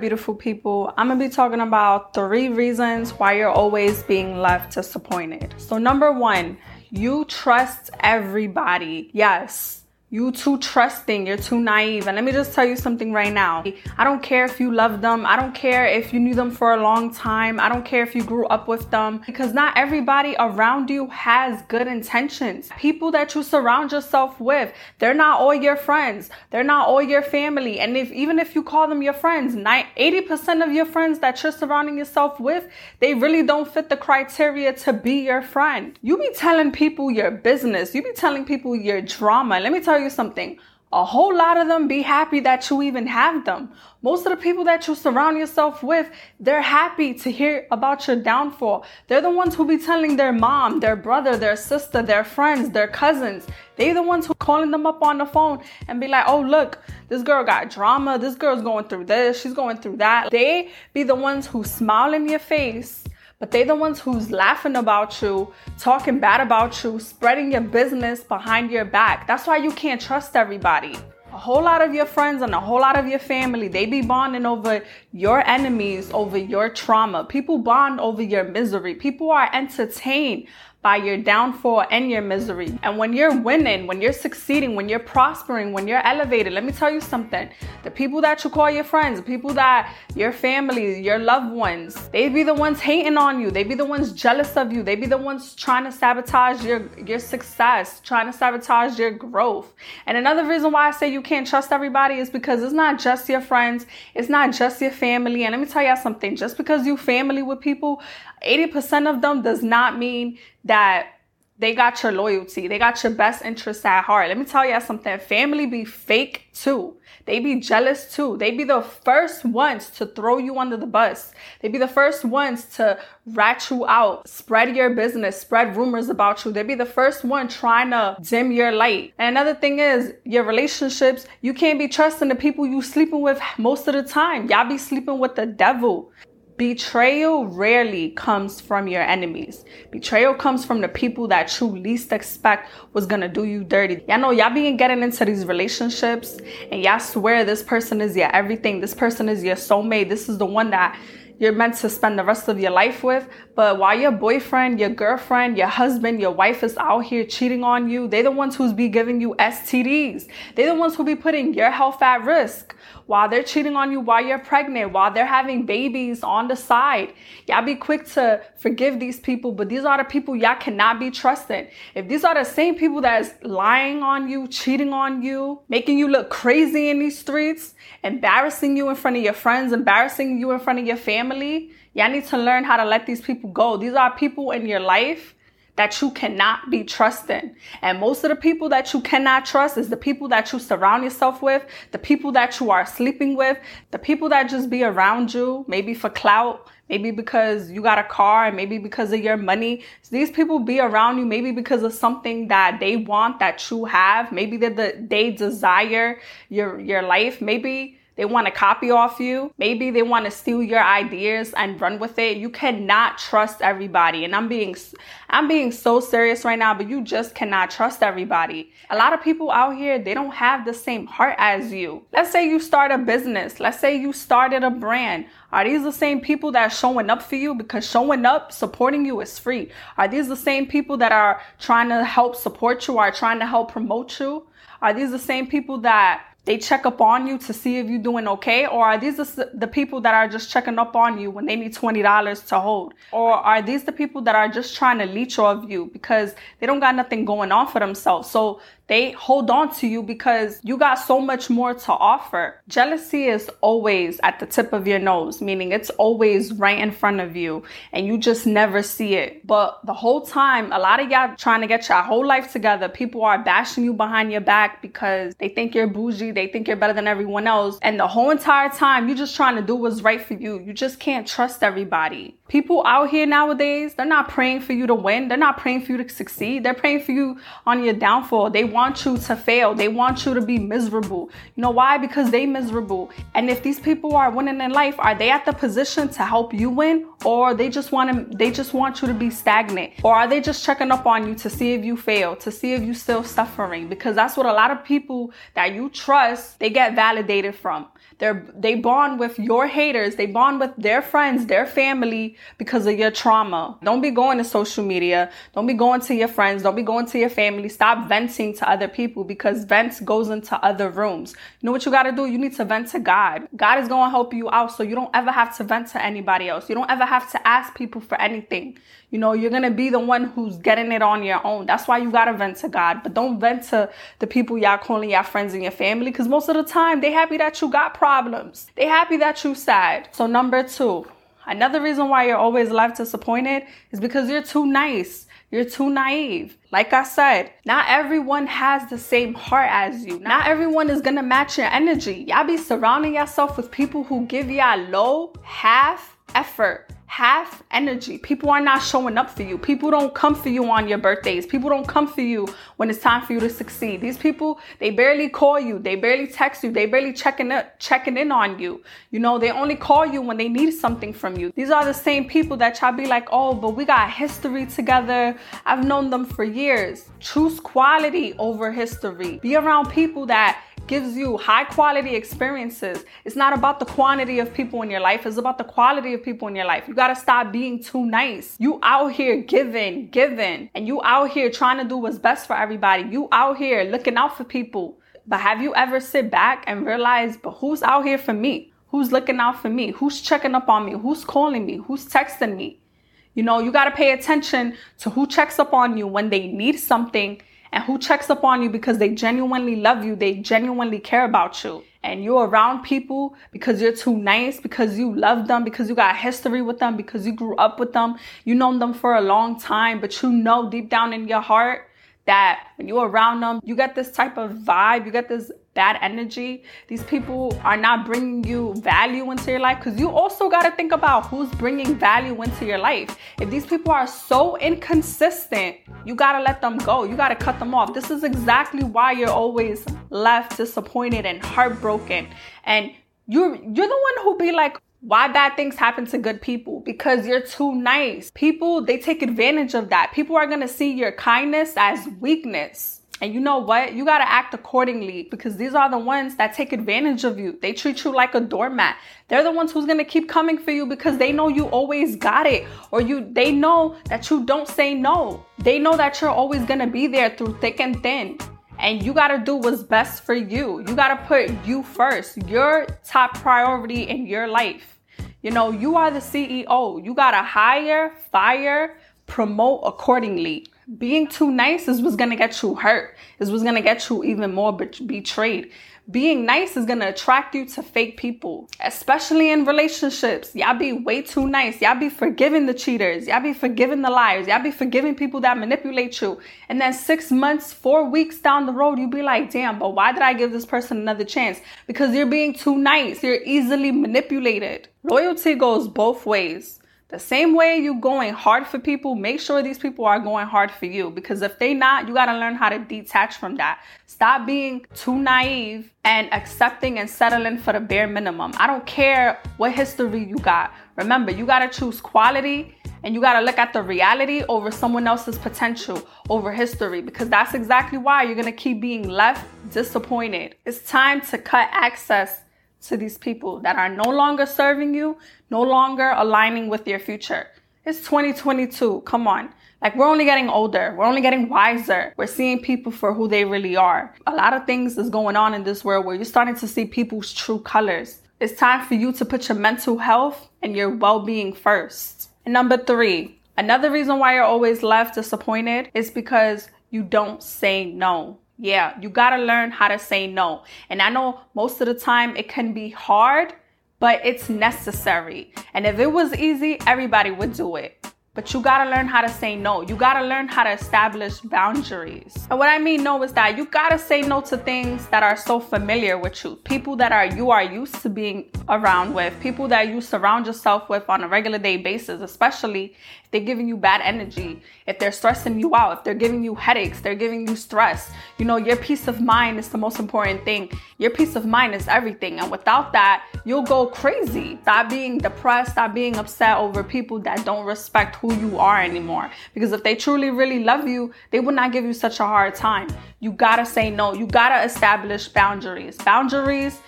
Beautiful people? I'm gonna be talking about three reasons why you're always being left disappointed. So, number one, you trust everybody. Yes, you too trusting, you're too naive. And let me just tell you something right now. I don't care if you love them. I don't care if you knew them for a long time. I don't care if you grew up with them because not everybody around you has good intentions. People that you surround yourself with, they're not all your friends. They're not all your family. And if even if you call them your friends, 80% of your friends that you're surrounding yourself with, they really don't fit the criteria to be your friend. You be telling people your business. You be telling people your drama. Let me tell you you something. A whole lot of them be happy that you even have them. Most of the people that you surround yourself with, they're happy to hear about your downfall. They're the ones who be telling their mom, their brother, their sister, their friends, their cousins. They the ones who calling them up on the phone and be like, "Oh, look, this girl got drama. This girl's going through this. She's going through that." They be the ones who smile in your face but they're the ones who's laughing about you, talking bad about you, spreading your business behind your back. That's why you can't trust everybody. A whole lot of your friends and a whole lot of your family, they be bonding over your enemies, over your trauma. People bond over your misery. People are entertained by your downfall and your misery. And when you're winning, when you're succeeding, when you're prospering, when you're elevated, let me tell you something. The people that you call your friends, the people that your family, your loved ones, they be the ones hating on you. They be the ones jealous of you. They be the ones trying to sabotage your, your success, trying to sabotage your growth. And another reason why I say you can't trust everybody is because it's not just your friends, it's not just your family. And let me tell y'all something, just because you family with people, 80% of them does not mean that they got your loyalty. They got your best interests at heart. Let me tell you something. Family be fake too. They be jealous too. They be the first ones to throw you under the bus. They be the first ones to rat you out, spread your business, spread rumors about you. They be the first one trying to dim your light. And another thing is your relationships. You can't be trusting the people you sleeping with most of the time. Y'all be sleeping with the devil. Betrayal rarely comes from your enemies. Betrayal comes from the people that you least expect was gonna do you dirty. Y'all know y'all being getting into these relationships and y'all swear this person is your everything. This person is your soulmate. This is the one that you're meant to spend the rest of your life with. But while your boyfriend, your girlfriend, your husband, your wife is out here cheating on you, they're the ones who's be giving you STDs. They're the ones who be putting your health at risk while they're cheating on you while you're pregnant, while they're having babies on the side. Y'all be quick to forgive these people, but these are the people y'all cannot be trusted. If these are the same people that's lying on you, cheating on you, making you look crazy in these streets, embarrassing you in front of your friends, embarrassing you in front of your family, y'all need to learn how to let these people go. These are people in your life that you cannot be trusted. And most of the people that you cannot trust is the people that you surround yourself with, the people that you are sleeping with, the people that just be around you, maybe for clout, maybe because you got a car, and maybe because of your money. So these people be around you maybe because of something that they want that you have. Maybe that the, they desire your your life. Maybe they want to copy off you. Maybe they want to steal your ideas and run with it. You cannot trust everybody. And I'm being I'm being so serious right now, but you just cannot trust everybody. A lot of people out here, they don't have the same heart as you. Let's say you start a business. Let's say you started a brand. Are these the same people that are showing up for you? Because showing up, supporting you is free. Are these the same people that are trying to help support you, are trying to help promote you? Are these the same people that they check up on you to see if you're doing okay? Or are these the, people that are just checking up on you when they need $20 to hold? Or are these the people that are just trying to leech off you because they don't got nothing going on for themselves? So they hold on to you because you got so much more to offer. Jealousy is always at the tip of your nose, meaning it's always right in front of you and you just never see it. But the whole time, a lot of y'all trying to get your whole life together, people are bashing you behind your back because they think you're bougie, they think you're better than everyone else. And the whole entire time, you're just trying to do what's right for you. You just can't trust everybody. People out here nowadays, they're not praying for you to win. They're not praying for you to succeed. They're praying for you on your downfall. They want you to fail. They want you to be miserable. You know why? Because they miserable. And if these people are winning in life, are they at the position to help you win? Or they just want to they just want you to be stagnant? Or are they just checking up on you to see if you fail, to see if you still suffering? Because that's what a lot of people that you trust, they get validated from. They're, they bond with your haters. They bond with their friends, their family because of your trauma. Don't be going to social media. Don't be going to your friends. Don't be going to your family. Stop venting to other people because vent goes into other rooms. You know what you got to do? You need to vent to God. God is going to help you out so you don't ever have to vent to anybody else. You don't ever have to ask people for anything. You know, you're going to be the one who's getting it on your own. That's why you got to vent to God. But don't vent to the people y'all calling y'all friends and your family because most of the time they happy that you got problems. They happy that you sad. So number two, another reason why you're always left disappointed is because you're too nice. You're too naive. Like I said, not everyone has the same heart as you. Not everyone is gonna match your energy. Y'all be surrounding yourself with people who give y'all low, half effort half energy. People are not showing up for you. People don't come for you on your birthdays. People don't come for you when it's time for you to succeed. These people, they barely call you. They barely text you. They barely checking it, checking in on you. You know, they only call you when they need something from you. These are the same people that y'all be like, oh, but we got history together. I've known them for years. Choose quality over history. Be around people that gives you high quality experiences. It's not about the quantity of people in your life, it's about the quality of people in your life. You gotta stop being too nice. You out here giving, giving, and you out here trying to do what's best for everybody. You out here looking out for people. But have you ever sit back and realize, but who's out here for me? Who's looking out for me? Who's checking up on me? Who's calling me? Who's texting me? You know, you got to pay attention to who checks up on you when they need something and who checks up on you because they genuinely love you, they genuinely care about you. And you're around people because you're too nice, because you love them, because you got history with them, because you grew up with them, you know them for a long time, but you know deep down in your heart that when you're around them, you get this type of vibe, you get this bad energy. These people are not bringing you value into your life because you also got to think about who's bringing value into your life. If these people are so inconsistent, you got to let them go. You got to cut them off. This is exactly why you're always left disappointed and heartbroken. And you're you're the one who be like, why bad things happen to good people because you're too nice. People, they take advantage of that. People are going to see your kindness as weakness. And you know what? You got to act accordingly because these are the ones that take advantage of you. They treat you like a doormat. They're the ones who's going to keep coming for you because they know you always got it or you they know that you don't say no. They know that you're always going to be there through thick and thin. And you got to do what's best for you. You got to put you first. Your top priority in your life. You know, you are the CEO. You got to hire, fire, promote accordingly being too nice is what's gonna get you hurt, is what's gonna get you even more betrayed. Being nice is gonna attract you to fake people, especially in relationships. Y'all be way too nice. Y'all be forgiving the cheaters. Y'all be forgiving the liars. Y'all be forgiving people that manipulate you. And then six months, four weeks down the road, you be like, damn, but why did I give this person another chance? Because you're being too nice. You're easily manipulated. Loyalty goes both ways. The same way you going hard for people, make sure these people are going hard for you because if they not, you got to learn how to detach from that. Stop being too naive and accepting and settling for the bare minimum. I don't care what history you got. Remember, you got to choose quality and you got to look at the reality over someone else's potential, over history, because that's exactly why you're going to keep being left disappointed. It's time to cut access to these people that are no longer serving you, no longer aligning with your future. It's 2022. Come on. Like we're only getting older. We're only getting wiser. We're seeing people for who they really are. A lot of things is going on in this world where you're starting to see people's true colors. It's time for you to put your mental health and your well-being first. And number three, another reason why you're always left disappointed is because you don't say no. Yeah, you got to learn how to say no. And I know most of the time it can be hard, but it's necessary. And if it was easy, everybody would do it. But you gotta learn how to say no. You gotta learn how to establish boundaries. And what I mean no is that you gotta say no to things that are so familiar with you. People that are you are used to being around with, people that you surround yourself with on a regular day basis, especially if they're giving you bad energy, if they're stressing you out, if they're giving you headaches, they're giving you stress. You know, your peace of mind is the most important thing. Your peace of mind is everything. And without that, you'll go crazy. Stop being depressed, stop being upset over people that don't respect who you are anymore. Because if they truly, really love you, they would not give you such a hard time. You gotta say no. You gotta establish boundaries. Boundaries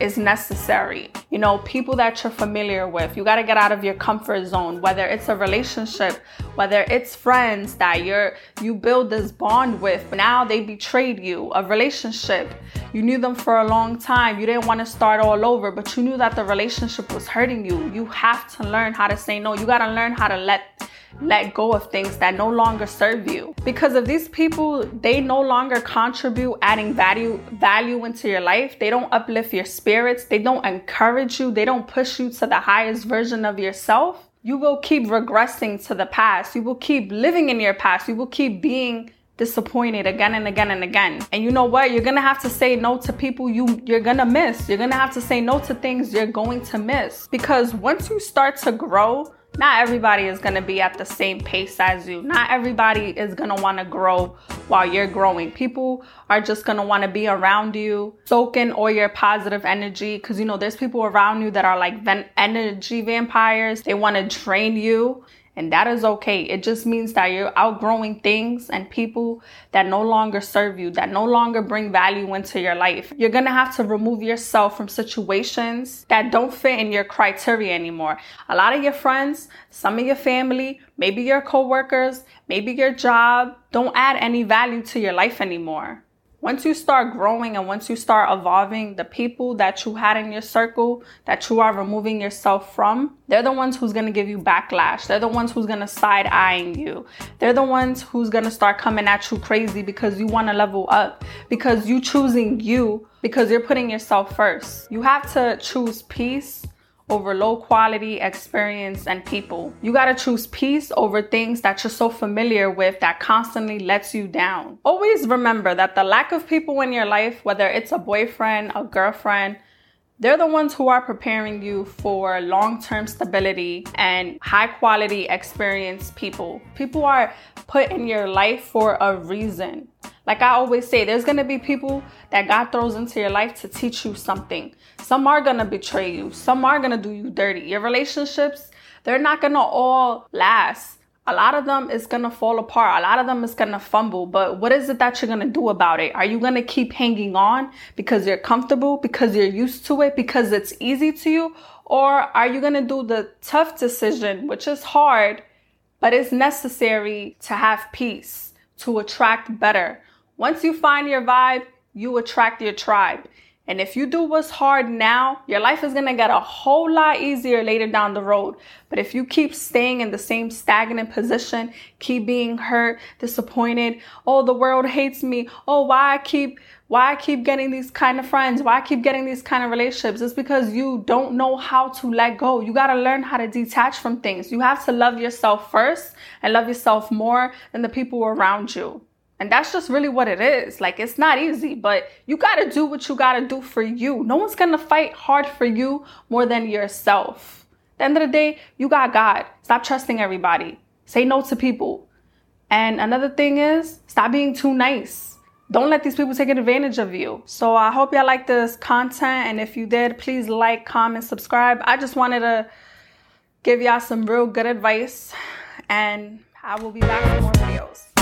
is necessary. You know, people that you're familiar with, you got to get out of your comfort zone, whether it's a relationship, whether it's friends that you're you build this bond with. Now they betrayed you, a relationship. You knew them for a long time. You didn't want to start all over, but you knew that the relationship was hurting you. You have to learn how to say no. You got to learn how to let let go of things that no longer serve you. Because if these people, they no longer contribute adding value value into your life, they don't uplift your spirits, they don't encourage you, they don't push you to the highest version of yourself, you will keep regressing to the past. You will keep living in your past. You will keep being disappointed again and again and again. And you know what? You're gonna have to say no to people you you're gonna miss. You're gonna have to say no to things you're going to miss. Because once you start to grow, not everybody is going to be at the same pace as you. Not everybody is going to want to grow while you're growing. People are just going to want to be around you, soak in all your positive energy. Because, you know, there's people around you that are like energy vampires. They want to drain you. And that is okay. It just means that you're outgrowing things and people that no longer serve you, that no longer bring value into your life. You're gonna have to remove yourself from situations that don't fit in your criteria anymore. A lot of your friends, some of your family, maybe your coworkers, maybe your job don't add any value to your life anymore. Once you start growing and once you start evolving, the people that you had in your circle that you are removing yourself from, they're the ones who's gonna give you backlash. They're the ones who's gonna side eyeing you. They're the ones who's gonna start coming at you crazy because you wanna level up, because you choosing you, because you're putting yourself first. You have to choose peace over low quality experience and people. You gotta choose peace over things that you're so familiar with that constantly lets you down. Always remember that the lack of people in your life, whether it's a boyfriend, a girlfriend, they're the ones who are preparing you for long term stability and high quality experience people. People are put in your life for a reason. Like I always say, there's gonna be people that God throws into your life to teach you something. Some are gonna betray you, some are gonna do you dirty. Your relationships, they're not gonna all last. A lot of them is gonna fall apart. A lot of them is gonna fumble. But what is it that you're gonna do about it? Are you gonna keep hanging on because you're comfortable, because you're used to it, because it's easy to you? Or are you gonna do the tough decision, which is hard, but it's necessary to have peace, to attract better? Once you find your vibe, you attract your tribe. And if you do what's hard now, your life is gonna get a whole lot easier later down the road. But if you keep staying in the same stagnant position, keep being hurt, disappointed, oh, the world hates me, oh, why I keep why I keep getting these kind of friends, why I keep getting these kind of relationships, it's because you don't know how to let go. You gotta learn how to detach from things. You have to love yourself first and love yourself more than the people around you. And that's just really what it is. Like, it's not easy, but you gotta do what you gotta do for you. No one's gonna fight hard for you more than yourself. At the end of the day, you got God. Stop trusting everybody. Say no to people. And another thing is, stop being too nice. Don't let these people take advantage of you. So I hope y'all like this content. And if you did, please like, comment, subscribe. I just wanted to give y'all some real good advice. And I will be back with more videos.